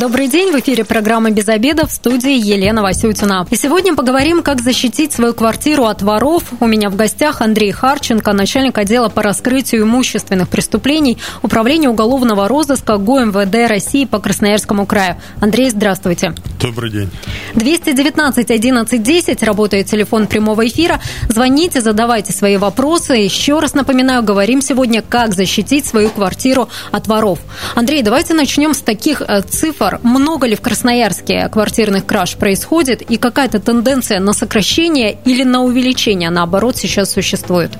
Добрый день, в эфире программа «Без обеда» в студии Елена Васютина. И сегодня поговорим, как защитить свою квартиру от воров. У меня в гостях Андрей Харченко, начальник отдела по раскрытию имущественных преступлений Управления уголовного розыска ГУМВД России по Красноярскому краю. Андрей, здравствуйте. Добрый день. 219 11 10 работает телефон прямого эфира. Звоните, задавайте свои вопросы. Еще раз напоминаю, говорим сегодня, как защитить свою квартиру от воров. Андрей, давайте начнем с таких э, цифр, цифр. Много ли в Красноярске квартирных краж происходит и какая-то тенденция на сокращение или на увеличение, наоборот, сейчас существует?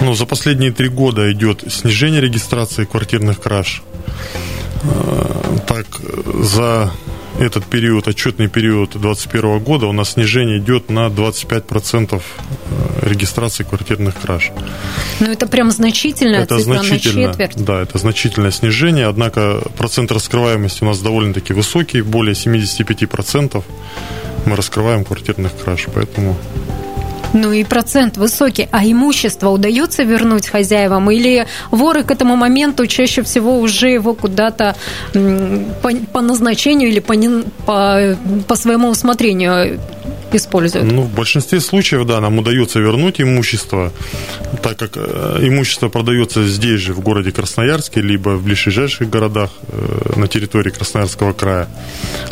Ну, за последние три года идет снижение регистрации квартирных краж. Э, так, за этот период, отчетный период 2021 года, у нас снижение идет на 25% э, регистрации квартирных краж. Ну, это прям значительное это цифра значительно, на четверть. Да, это значительное снижение, однако процент раскрываемости у нас довольно-таки высокий, более 75% мы раскрываем квартирных краж, поэтому ну и процент высокий. А имущество удается вернуть хозяевам? Или воры к этому моменту чаще всего уже его куда-то по, по назначению или по, по, по своему усмотрению используют? Ну, в большинстве случаев, да, нам удается вернуть имущество, так как э, имущество продается здесь же, в городе Красноярске, либо в ближайших городах э, на территории Красноярского края.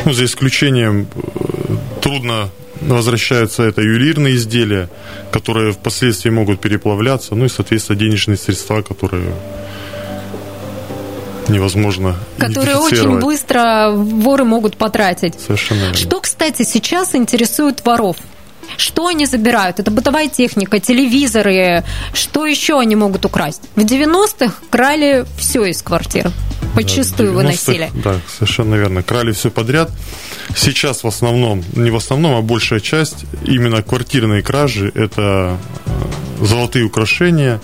Ну, за исключением э, трудно возвращаются это ювелирные изделия, которые впоследствии могут переплавляться, ну и, соответственно, денежные средства, которые невозможно Которые очень быстро воры могут потратить. Совершенно верно. Что, кстати, сейчас интересует воров? Что они забирают? Это бытовая техника, телевизоры. Что еще они могут украсть? В 90-х крали все из квартир. Почистую да, выносили. Да, совершенно верно. Крали все подряд. Сейчас в основном, не в основном, а большая часть, именно квартирные кражи – это э, золотые украшения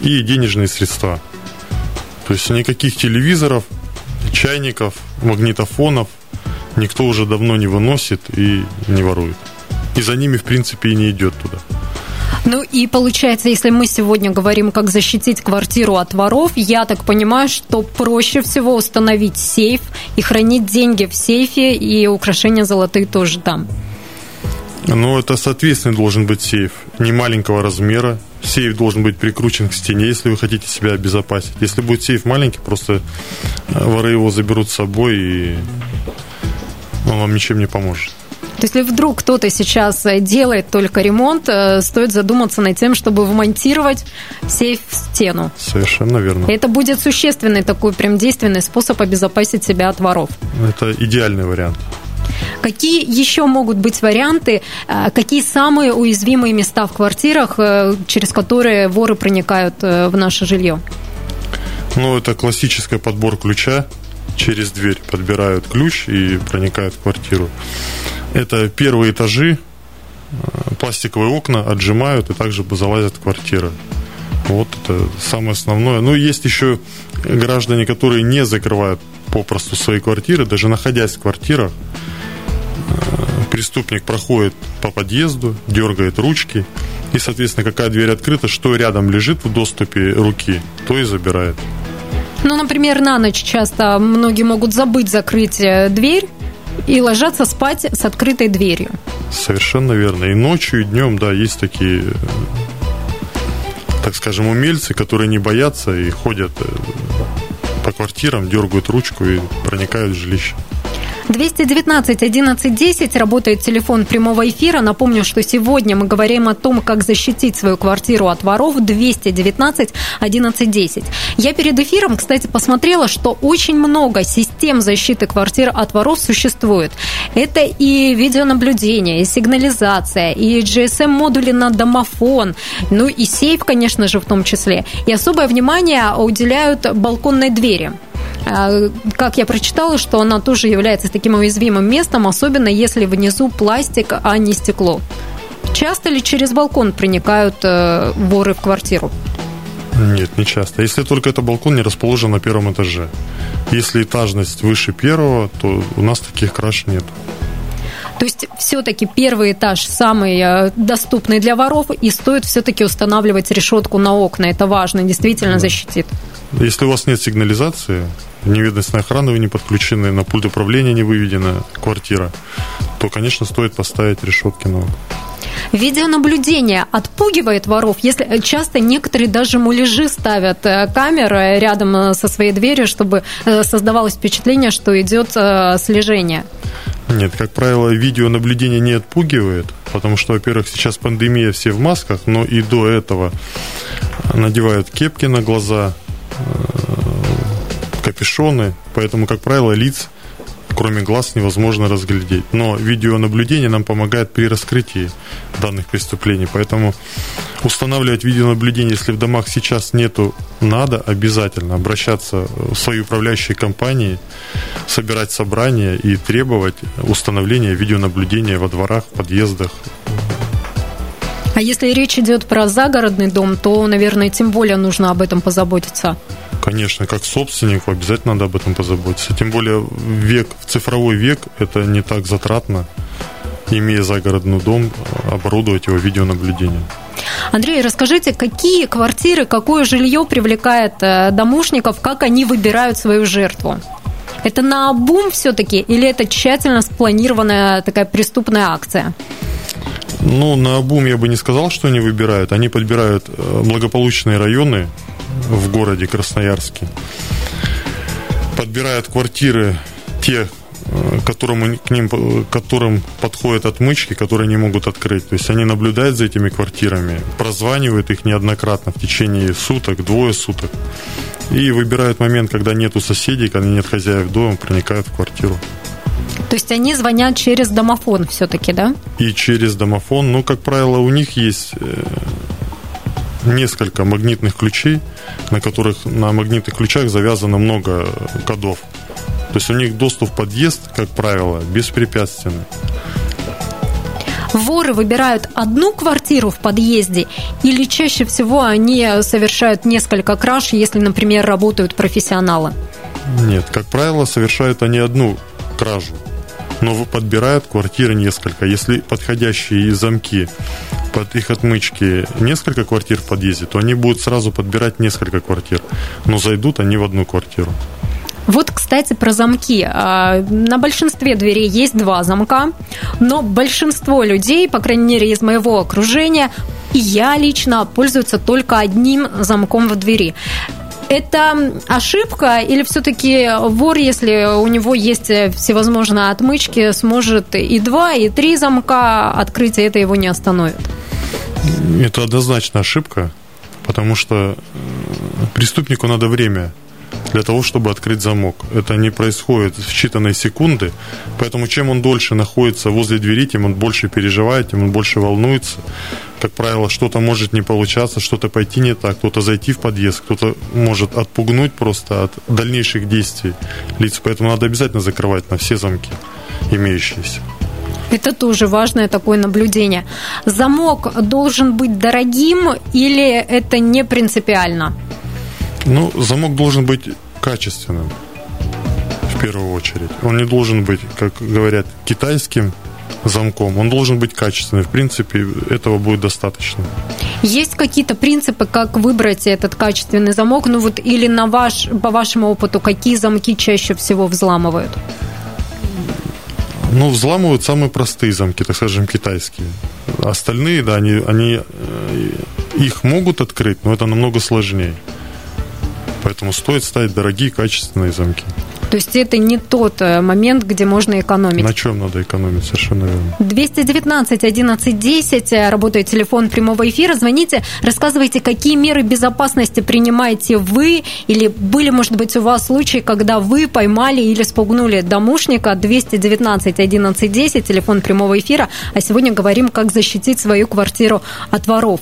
и денежные средства. То есть никаких телевизоров, чайников, магнитофонов никто уже давно не выносит и не ворует. И за ними, в принципе, и не идет туда. Ну и получается, если мы сегодня говорим, как защитить квартиру от воров, я так понимаю, что проще всего установить сейф и хранить деньги в сейфе, и украшения золотые тоже там. Ну, это соответственно должен быть сейф. Не маленького размера. Сейф должен быть прикручен к стене, если вы хотите себя обезопасить. Если будет сейф маленький, просто э, воры его заберут с собой, и он вам ничем не поможет. То есть, если вдруг кто-то сейчас э, делает только ремонт, э, стоит задуматься над тем, чтобы вмонтировать сейф в стену. Совершенно верно. Это будет существенный такой прям действенный способ обезопасить себя от воров. Это идеальный вариант. Какие еще могут быть варианты? Э, какие самые уязвимые места в квартирах, через которые воры проникают в наше жилье? Ну, это классическая подбор ключа. Через дверь подбирают ключ и проникают в квартиру. Это первые этажи, э, пластиковые окна отжимают и также залазят в квартиры. Вот это самое основное. Ну, есть еще граждане, которые не закрывают попросту свои квартиры, даже находясь в квартирах. Э, преступник проходит по подъезду, дергает ручки, и, соответственно, какая дверь открыта, что рядом лежит в доступе руки, то и забирает. Ну, например, на ночь часто многие могут забыть закрыть э, дверь, и ложатся спать с открытой дверью. Совершенно верно. И ночью, и днем, да, есть такие, так скажем, умельцы, которые не боятся и ходят э, по квартирам, дергают ручку и проникают в жилище. 219 11 10 работает телефон прямого эфира. Напомню, что сегодня мы говорим о том, как защитить свою квартиру от воров. 219 11 10. Я перед эфиром, кстати, посмотрела, что очень много систем защиты квартир от воров существует. Это и видеонаблюдение, и сигнализация, и GSM-модули на домофон, ну и сейф, конечно же, в том числе. И особое внимание уделяют балконной двери. А, как я прочитала, что она тоже является таким уязвимым местом, особенно если внизу пластик, а не стекло. Часто ли через балкон проникают э, воры в квартиру? Нет, не часто. Если только это балкон не расположен на первом этаже. Если этажность выше первого, то у нас таких краж нет. То есть все-таки первый этаж самый э, доступный для воров, и стоит все-таки устанавливать решетку на окна. Это важно, действительно да. защитит. Если у вас нет сигнализации, неведомственной охраны вы не подключены, на пульт управления не выведена квартира, то, конечно, стоит поставить решетки на окна. Видеонаблюдение отпугивает воров, если э, часто некоторые даже муляжи ставят э, камеры рядом со своей дверью, чтобы создавалось впечатление, что идет слежение. Нет, как правило, видеонаблюдение не отпугивает, потому что, во-первых, сейчас пандемия, все в масках, но и до этого надевают кепки на глаза, э, капюшоны, поэтому, как правило, лиц кроме глаз невозможно разглядеть. Но видеонаблюдение нам помогает при раскрытии данных преступлений. Поэтому устанавливать видеонаблюдение, если в домах сейчас нету, надо обязательно обращаться в свои управляющие компании, собирать собрания и требовать установления видеонаблюдения во дворах, подъездах, а если речь идет про загородный дом, то, наверное, тем более нужно об этом позаботиться. Конечно, как собственнику обязательно надо об этом позаботиться. Тем более век, в цифровой век это не так затратно, имея загородный дом, оборудовать его видеонаблюдением. Андрей, расскажите, какие квартиры, какое жилье привлекает э, домушников, как они выбирают свою жертву? Это на обум все-таки или это тщательно спланированная такая преступная акция? Ну, на обум я бы не сказал, что они выбирают. Они подбирают э, благополучные районы, в городе Красноярске. Подбирают квартиры те, э, которым, к ним, которым подходят отмычки, которые не могут открыть. То есть они наблюдают за этими квартирами, прозванивают их неоднократно в течение суток, двое суток. И выбирают момент, когда нету соседей, когда нет хозяев дома, проникают в квартиру. То есть они звонят через домофон все-таки, да? И через домофон. Ну, как правило, у них есть э, несколько магнитных ключей, на которых на магнитных ключах завязано много кодов. То есть у них доступ в подъезд, как правило, беспрепятственный. Воры выбирают одну квартиру в подъезде или чаще всего они совершают несколько краж, если, например, работают профессионалы? Нет, как правило, совершают они одну кражу но подбирают квартиры несколько. Если подходящие замки под их отмычки несколько квартир в подъезде, то они будут сразу подбирать несколько квартир, но зайдут они в одну квартиру. Вот, кстати, про замки. А, на большинстве дверей есть два замка, но большинство людей, по крайней мере, из моего окружения, и я лично пользуются только одним замком в двери. Это ошибка или все-таки вор, если у него есть всевозможные отмычки, сможет и два, и три замка открыть, и это его не остановит? Это однозначно ошибка, потому что преступнику надо время для того, чтобы открыть замок. Это не происходит в считанные секунды, поэтому чем он дольше находится возле двери, тем он больше переживает, тем он больше волнуется. Как правило, что-то может не получаться, что-то пойти не так, кто-то зайти в подъезд, кто-то может отпугнуть просто от дальнейших действий лиц. Поэтому надо обязательно закрывать на все замки имеющиеся. Это тоже важное такое наблюдение. Замок должен быть дорогим или это не принципиально? Ну, замок должен быть качественным, в первую очередь. Он не должен быть, как говорят, китайским замком. Он должен быть качественным. В принципе, этого будет достаточно. Есть какие-то принципы, как выбрать этот качественный замок? Ну вот или на ваш, по вашему опыту, какие замки чаще всего взламывают? Ну, взламывают самые простые замки, так скажем, китайские. Остальные, да, они, они э, их могут открыть, но это намного сложнее. Поэтому стоит ставить дорогие, качественные замки. То есть это не тот э, момент, где можно экономить. На чем надо экономить, совершенно верно. 219 11 10, работает телефон прямого эфира. Звоните, рассказывайте, какие меры безопасности принимаете вы, или были, может быть, у вас случаи, когда вы поймали или спугнули домушника. 219 11 10, телефон прямого эфира. А сегодня говорим, как защитить свою квартиру от воров.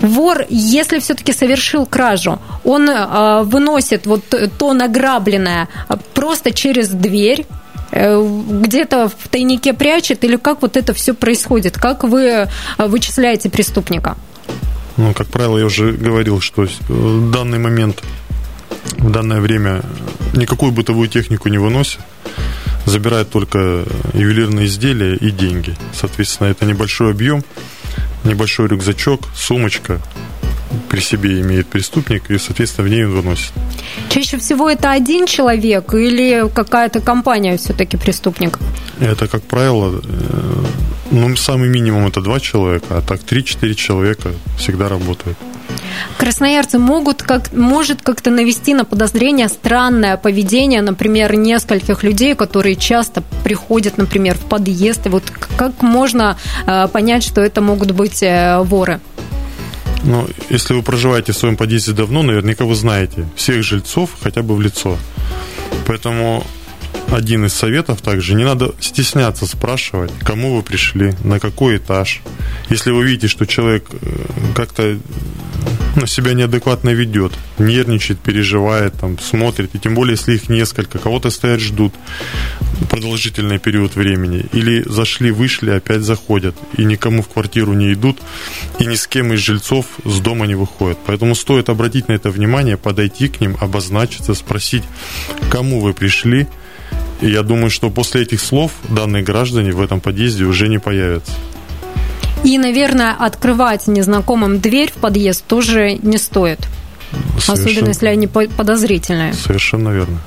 Вор, если все-таки совершил кражу, он э, выносит вот то награбленное просто через дверь, э, где-то в тайнике прячет, или как вот это все происходит? Как вы э, вычисляете преступника? Ну, как правило, я уже говорил, что в данный момент, в данное время никакую бытовую технику не выносит. забирает только ювелирные изделия и деньги. Соответственно, это небольшой объем, небольшой рюкзачок, сумочка, при себе имеет преступник, и, соответственно, в ней он выносит. Чаще всего это один человек или какая-то компания все-таки преступников? Это, как правило, э, ну, самый минимум это два человека, а так 3-4 человека всегда работают. Красноярцы могут как, может как-то навести на подозрение странное поведение, например, нескольких людей, которые часто приходят, например, в подъезд. И вот как можно э, понять, что это могут быть э, воры? Ну, если вы проживаете в своем подъезде давно, наверняка вы знаете всех жильцов хотя бы в лицо. Поэтому один из советов также, не надо стесняться спрашивать, кому вы пришли, на какой этаж. Если вы видите, что человек э, как-то ну, себя неадекватно ведет, нервничает, переживает, там, смотрит, и тем более, если их несколько, кого-то стоят, ждут продолжительный период времени, или зашли, вышли, опять заходят, и никому в квартиру не идут, и ни с кем из жильцов с дома не выходят. Поэтому стоит обратить на это внимание, подойти к ним, обозначиться, спросить, кому вы пришли, и я думаю, что после этих слов данные граждане в этом подъезде уже не появятся. И, наверное, открывать незнакомым дверь в подъезд тоже не стоит. Совершенно, Особенно, если они подозрительные. Совершенно верно.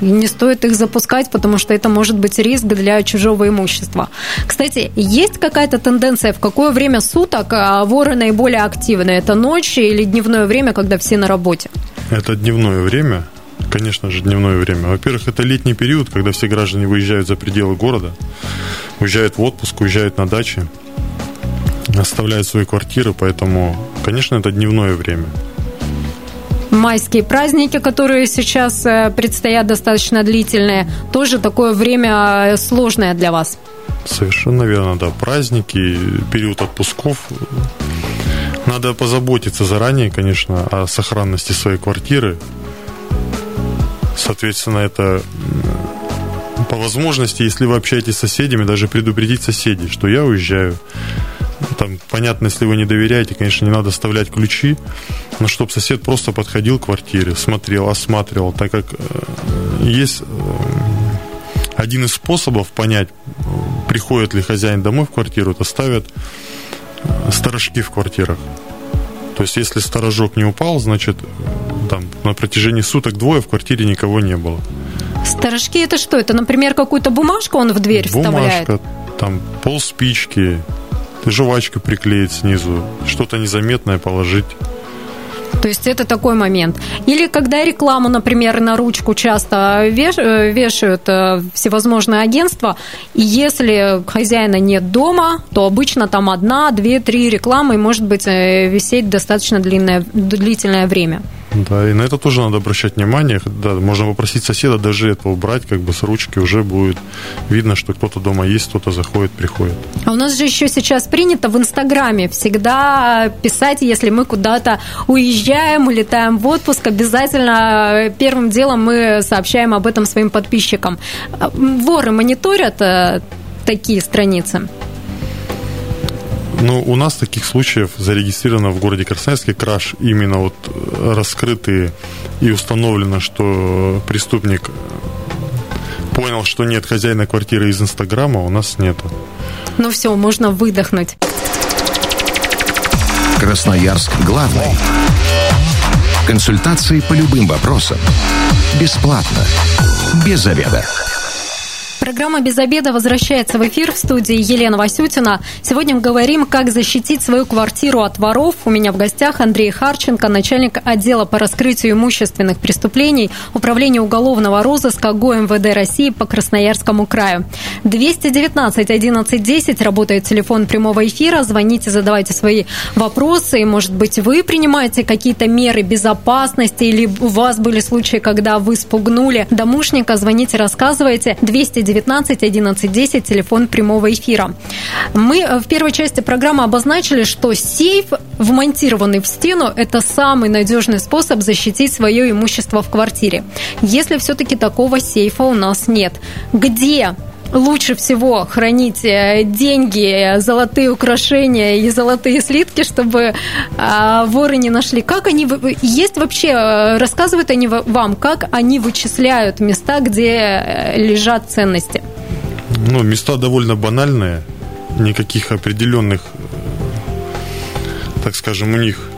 И не стоит их запускать, потому что это может быть риск для чужого имущества. Кстати, есть какая-то тенденция, в какое время суток а, воры наиболее активны? Это ночь или дневное время, когда все на работе? Это дневное время. Конечно же, дневное время. Во-первых, это летний период, когда все граждане выезжают за пределы города, уезжают в отпуск, уезжают на дачи оставляют свои квартиры, поэтому, конечно, это дневное время. Майские праздники, которые сейчас э, предстоят достаточно длительные, тоже такое время э, сложное для вас. Совершенно верно, да. Праздники, период отпусков. Надо позаботиться заранее, конечно, о сохранности своей квартиры. Соответственно, это по возможности, если вы общаетесь с соседями, даже предупредить соседей, что я уезжаю там, понятно, если вы не доверяете, конечно, не надо оставлять ключи, но чтобы сосед просто подходил к квартире, смотрел, осматривал, так как э, есть э, один из способов понять, приходит ли хозяин домой в квартиру, это ставят э, сторожки в квартирах. То есть, если сторожок не упал, значит, там на протяжении суток двое в квартире никого не было. Сторожки это что? Это, например, какую-то бумажку он в дверь Бумажка, вставляет? там пол спички, жвачку приклеить снизу, что-то незаметное положить. То есть это такой момент. Или когда рекламу, например, на ручку часто э, вешают э, всевозможные агентства, и если хозяина нет дома, то обычно там одна, две, три рекламы, и может быть э, висеть достаточно длинное, длительное время. Да, и на это тоже надо обращать внимание. Да, можно попросить соседа даже это убрать, как бы с ручки уже будет видно, что кто-то дома есть, кто-то заходит, приходит. А у нас же еще сейчас принято в Инстаграме всегда писать, если мы куда-то уезжаем, улетаем в отпуск, обязательно первым делом мы сообщаем об этом своим подписчикам. Воры мониторят э, такие страницы? Ну, у нас таких случаев зарегистрировано в городе Красноярске краж именно вот э, раскрытые и установлено, что преступник понял, что нет хозяина квартиры из Инстаграма, у нас нету. Ну все, можно выдохнуть. Красноярск главный. Консультации по любым вопросам. Бесплатно. Без заведа. Программа «Без обеда» возвращается в эфир в студии Елена Васютина. Сегодня мы говорим, как защитить свою квартиру от воров. У меня в гостях Андрей Харченко, начальник отдела по раскрытию имущественных преступлений Управления уголовного розыска ГОМВД России по Красноярскому краю. 219 11 10 работает телефон прямого эфира. Звоните, задавайте свои вопросы. Может быть, вы принимаете какие-то меры безопасности или у вас были случаи, когда вы спугнули домушника. Звоните, рассказывайте. 219 19 11 10, телефон прямого эфира. Мы э, в первой части программы обозначили, что сейф, вмонтированный в стену, это самый надежный способ защитить свое имущество в квартире. Если все-таки такого сейфа у нас нет, где лучше всего хранить э, деньги, золотые украшения и золотые слитки, чтобы а, воры не нашли. Как они есть вообще э, рассказывают они вам, как они вычисляют места, где э, лежат ценности? Ну, места довольно банальные, никаких определенных, так скажем, у них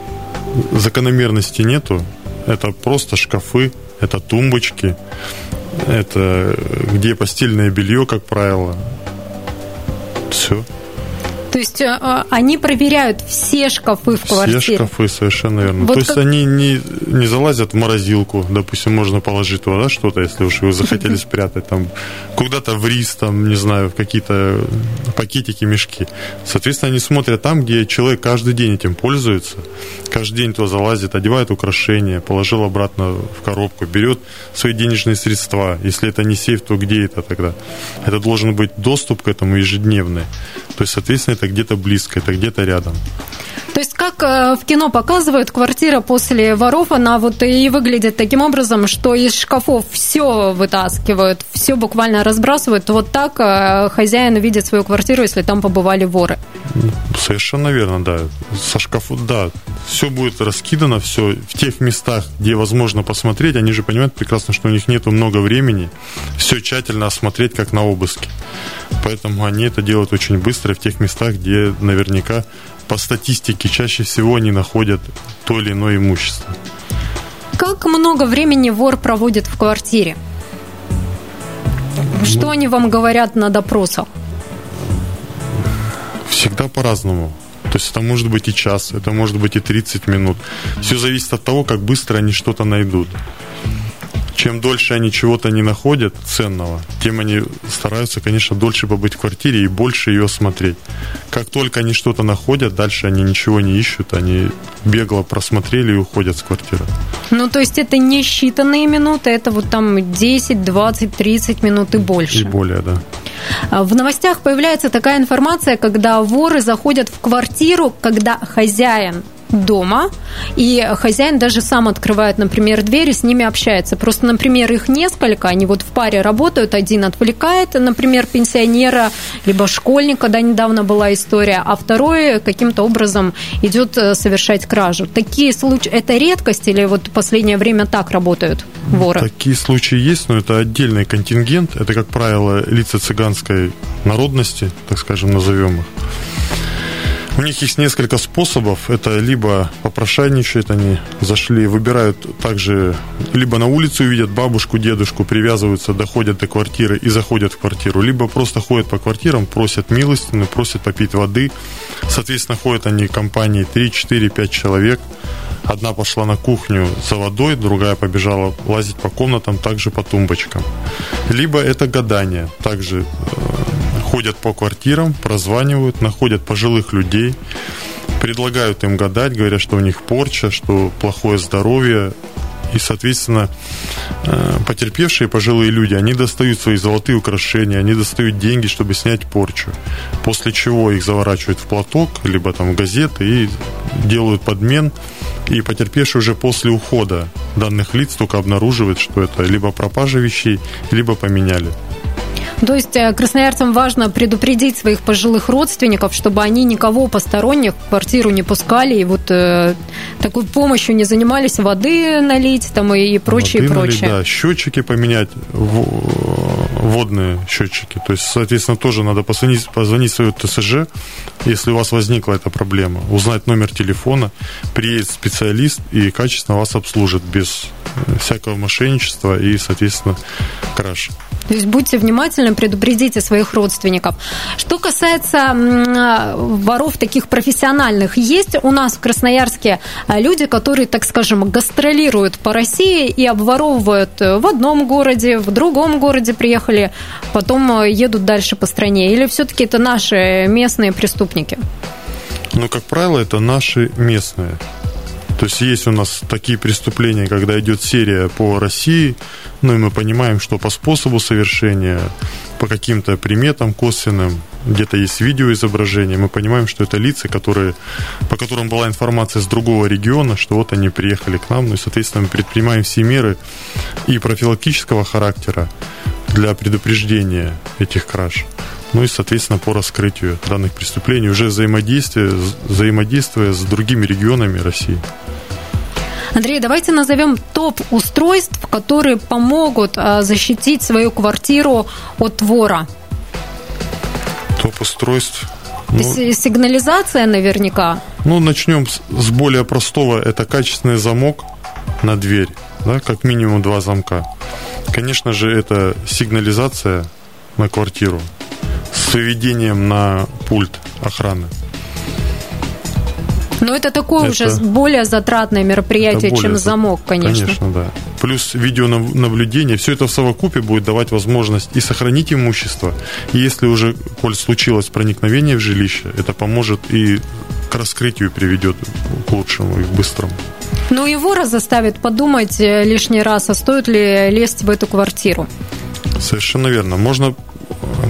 закономерности нету. Это просто шкафы, это тумбочки, это где постельное белье, как правило. Все. То есть э, они проверяют все шкафы в квартире? Все шкафы, совершенно верно. Вот То есть они не, не залазят в морозилку, допустим, можно положить туда что-то, если уж вы захотели спрятать там куда-то в рис, там, не знаю, в какие-то пакетики, мешки. Соответственно, они смотрят там, где человек каждый день этим пользуется, каждый день туда залазит, одевает украшения, положил обратно в коробку, берет свои денежные средства. Если это не сейф, то где это тогда? Это должен быть доступ к этому ежедневный. То есть, соответственно, это где-то близко, это где-то рядом. То есть, как э, в кино показывают, квартира после воров, она вот и выглядит таким образом, что из шкафов все вытаскивают, все буквально разбрасывают. Вот так э, хозяин видит свою квартиру, если там побывали воры. Совершенно верно, да. Со шкафов, да, все будет раскидано, все в тех местах, где возможно посмотреть. Они же понимают прекрасно, что у них нету много времени все тщательно осмотреть, как на обыске. Поэтому они это делают очень быстро в тех местах, где наверняка по статистике чаще всего они находят то или иное имущество. Как много времени вор проводит в квартире? Что ну, они вам говорят на допросах? Всегда по-разному. То есть это может быть и час, это может быть и 30 минут. Все зависит от того, как быстро они что-то найдут чем дольше они чего-то не находят ценного, тем они стараются, конечно, дольше побыть в квартире и больше ее смотреть. Как только они что-то находят, дальше они ничего не ищут, они бегло просмотрели и уходят с квартиры. Ну, то есть это не считанные минуты, это вот там 10, 20, 30 минут и больше. И более, да. А, в новостях появляется такая информация, когда воры заходят в квартиру, когда хозяин дома, и хозяин даже сам открывает, например, дверь и с ними общается. Просто, например, их несколько, они вот в паре работают, один отвлекает, например, пенсионера, либо школьника, да, недавно была история, а второй каким-то образом идет э, совершать кражу. Такие случаи, это редкость или вот в последнее время так работают воры? Такие случаи есть, но это отдельный контингент, это, как правило, лица цыганской народности, так скажем, назовем их. У них есть несколько способов. Это либо попрошайничают они, зашли, выбирают также, либо на улицу видят бабушку, дедушку, привязываются, доходят до квартиры и заходят в квартиру, либо просто ходят по квартирам, просят милостину, просят попить воды. Соответственно, ходят они компанией 3, 4, 5 человек. Одна пошла на кухню за водой, другая побежала лазить по комнатам, также по тумбочкам. Либо это гадание. Также э, ходят по квартирам, прозванивают, находят пожилых людей, предлагают им гадать, говорят, что у них порча, что плохое здоровье. И, соответственно, э, потерпевшие пожилые люди, они достают свои золотые украшения, они достают деньги, чтобы снять порчу. После чего их заворачивают в платок, либо там в газеты и делают подмен. И потерпевший уже после ухода данных лиц только обнаруживает, что это либо пропажа вещей, либо поменяли. То есть э, красноярцам важно предупредить своих пожилых родственников, чтобы они никого посторонних в квартиру не пускали и вот э, такой помощью не занимались, воды налить там и, прочее, воды прочее. Налить, да, счетчики поменять, водные счетчики. То есть, соответственно, тоже надо позвонить, позвонить свою ТСЖ, если у вас возникла эта проблема, узнать номер телефона, приедет специалист и качественно вас обслужит без всякого мошенничества и, соответственно, краж. То есть будьте внимательны, предупредите своих родственников. Что касается воров таких профессиональных, есть у нас в Красноярске а, люди, которые, так скажем, гастролируют по России и обворовывают в одном городе, в другом городе приехали, потом а, едут дальше по стране. Или все-таки это наши местные преступники? Ну, как правило, это наши местные. То есть есть у нас такие преступления, когда идет серия по России, ну и мы понимаем, что по способу совершения, по каким-то приметам косвенным, где-то есть видеоизображение, мы понимаем, что это лица, которые, по которым была информация с другого региона, что вот они приехали к нам, ну и, соответственно, мы предпринимаем все меры и профилактического характера, для предупреждения этих краж. Ну и, соответственно, по раскрытию данных преступлений, уже взаимодействие, взаимодействуя с другими регионами России. Андрей, давайте назовем топ устройств, которые помогут а, защитить свою квартиру от вора. Топ устройств. Ну, сигнализация наверняка. Ну, начнем с, с более простого. Это качественный замок на дверь, да, как минимум два замка. Конечно же, это сигнализация на квартиру с выведением на пульт охраны. Но это такое это, уже более затратное мероприятие, более чем замок, конечно. Конечно, да. Плюс видеонаблюдение, все это в совокупе будет давать возможность и сохранить имущество. И если уже, коль случилось проникновение в жилище, это поможет и к раскрытию приведет к лучшему и к быстрому. Ну и вора заставит подумать лишний раз, а стоит ли лезть в эту квартиру. Совершенно верно. Можно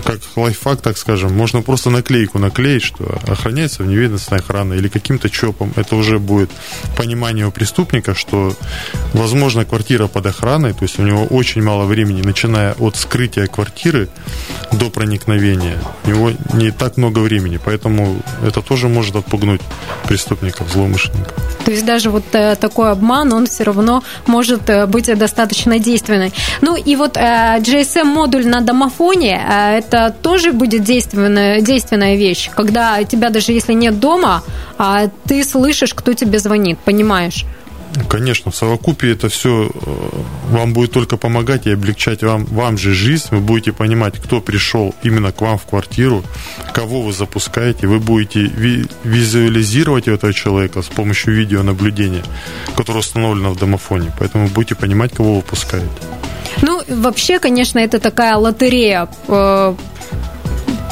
как лайфхак, так скажем, можно просто наклейку наклеить, что охраняется вневедомственная охрана или каким-то ЧОПом. Это уже будет понимание у преступника, что, возможно, квартира под охраной, то есть у него очень мало времени, начиная от скрытия квартиры до проникновения. У него не так много времени, поэтому это тоже может отпугнуть преступников, злоумышленников. То есть даже вот э, такой обман, он все равно может э, быть достаточно действенный. Ну и вот э, GSM-модуль на домофоне, это тоже будет действенная, действенная вещь, когда тебя даже если нет дома, а ты слышишь, кто тебе звонит, понимаешь? Конечно, в совокупе это все э, вам будет только помогать и облегчать вам, вам же жизнь. Вы будете понимать, кто пришел именно к вам в квартиру, кого вы запускаете. Вы будете визуализировать этого человека с помощью видеонаблюдения, которое установлено в домофоне. Поэтому вы будете понимать, кого вы пускаете. Ну, вообще, конечно, это такая лотерея э,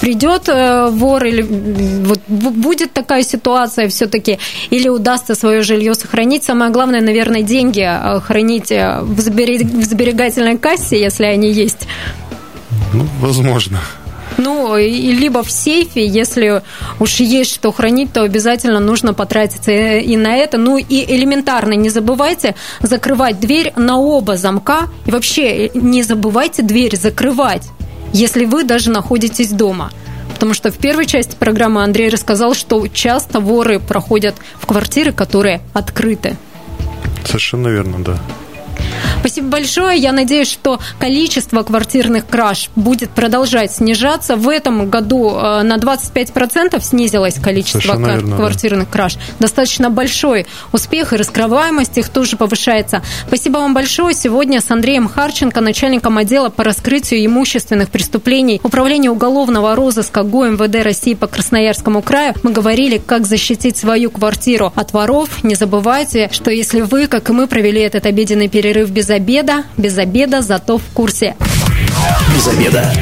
придет э, вор или вот будет такая ситуация все-таки, или удастся свое жилье сохранить. Самое главное, наверное, деньги э, хранить в сберегательной кассе, если они есть. Ну, возможно. Ну, и либо в сейфе, если уж есть что хранить, то обязательно нужно потратиться и на это. Ну и элементарно не забывайте закрывать дверь на оба замка. И вообще не забывайте дверь закрывать, если вы даже находитесь дома. Потому что в первой части программы Андрей рассказал, что часто воры проходят в квартиры, которые открыты. Совершенно верно, да. Спасибо большое. Я надеюсь, что количество квартирных краж будет продолжать снижаться. В этом году э, на 25% снизилось количество верно, квартирных да. краж. Достаточно большой успех и раскрываемость их тоже повышается. Спасибо вам большое. Сегодня с Андреем Харченко, начальником отдела по раскрытию имущественных преступлений Управления уголовного розыска ГУМВД России по Красноярскому краю, мы говорили, как защитить свою квартиру от воров. Не забывайте, что если вы, как и мы, провели этот обеденный перерыв без обеда, без обеда, зато в курсе. Без обеда.